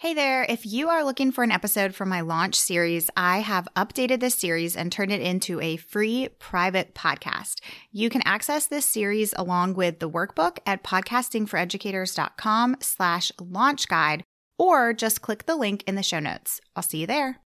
Hey there, if you are looking for an episode from my launch series, I have updated this series and turned it into a free private podcast. You can access this series along with the workbook at podcastingforeducators.com slash launch guide, or just click the link in the show notes. I'll see you there.